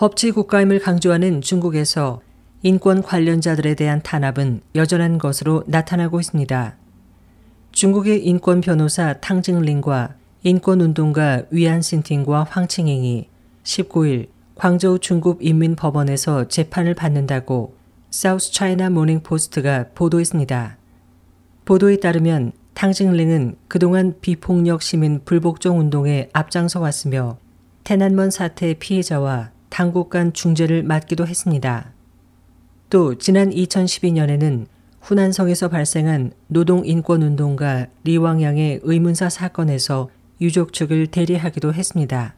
법치 국가임을 강조하는 중국에서 인권 관련자들에 대한 탄압은 여전한 것으로 나타나고 있습니다. 중국의 인권 변호사 탕징링과 인권운동가 위안신팅과 황칭잉이 19일 광저우 중국인민법원에서 재판을 받는다고 사우스 차이나 모닝 포스트가 보도했습니다. 보도에 따르면 탕징링은 그동안 비폭력 시민 불복종 운동에 앞장서 왔으며 테난먼 사태 피해자와 당국 간 중재를 맡기도 했습니다. 또 지난 2012년에는 후난성에서 발생한 노동인권운동가 리왕양의 의문사 사건에서 유족 측을 대리하기도 했습니다.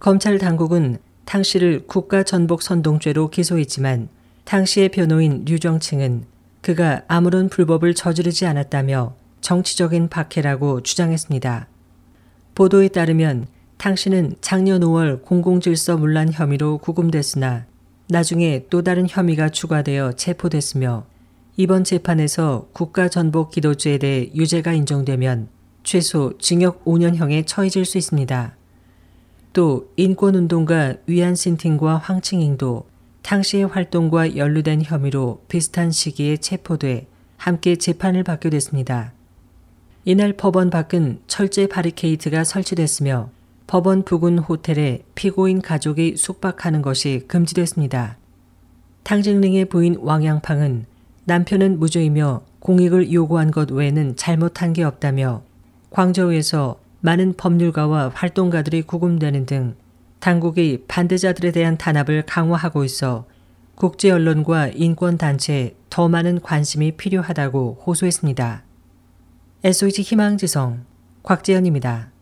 검찰 당국은 탕 씨를 국가 전복 선동죄로 기소했지만 탕 씨의 변호인 류정층은 그가 아무런 불법을 저지르지 않았다며 정치적인 박해라고 주장했습니다. 보도에 따르면 탕 씨는 작년 5월 공공질서 문란 혐의로 구금됐으나 나중에 또 다른 혐의가 추가되어 체포됐으며 이번 재판에서 국가 전복 기도죄에 대해 유죄가 인정되면 최소 징역 5년형에 처해질 수 있습니다. 또 인권운동가 위안신팅과 황칭잉도 당시의 활동과 연루된 혐의로 비슷한 시기에 체포돼 함께 재판을 받게 됐습니다. 이날 법원 밖은 철제 바리케이트가 설치됐으며 법원 부근 호텔에 피고인 가족이 숙박하는 것이 금지됐습니다. 탕징링의 부인 왕양팡은 남편은 무죄이며 공익을 요구한 것 외에는 잘못한 게 없다며 광저우에서 많은 법률가와 활동가들이 구금되는 등 당국이 반대자들에 대한 탄압을 강화하고 있어 국제 언론과 인권 단체에 더 많은 관심이 필요하다고 호소했습니다. SOH 희망지성 곽재현입니다.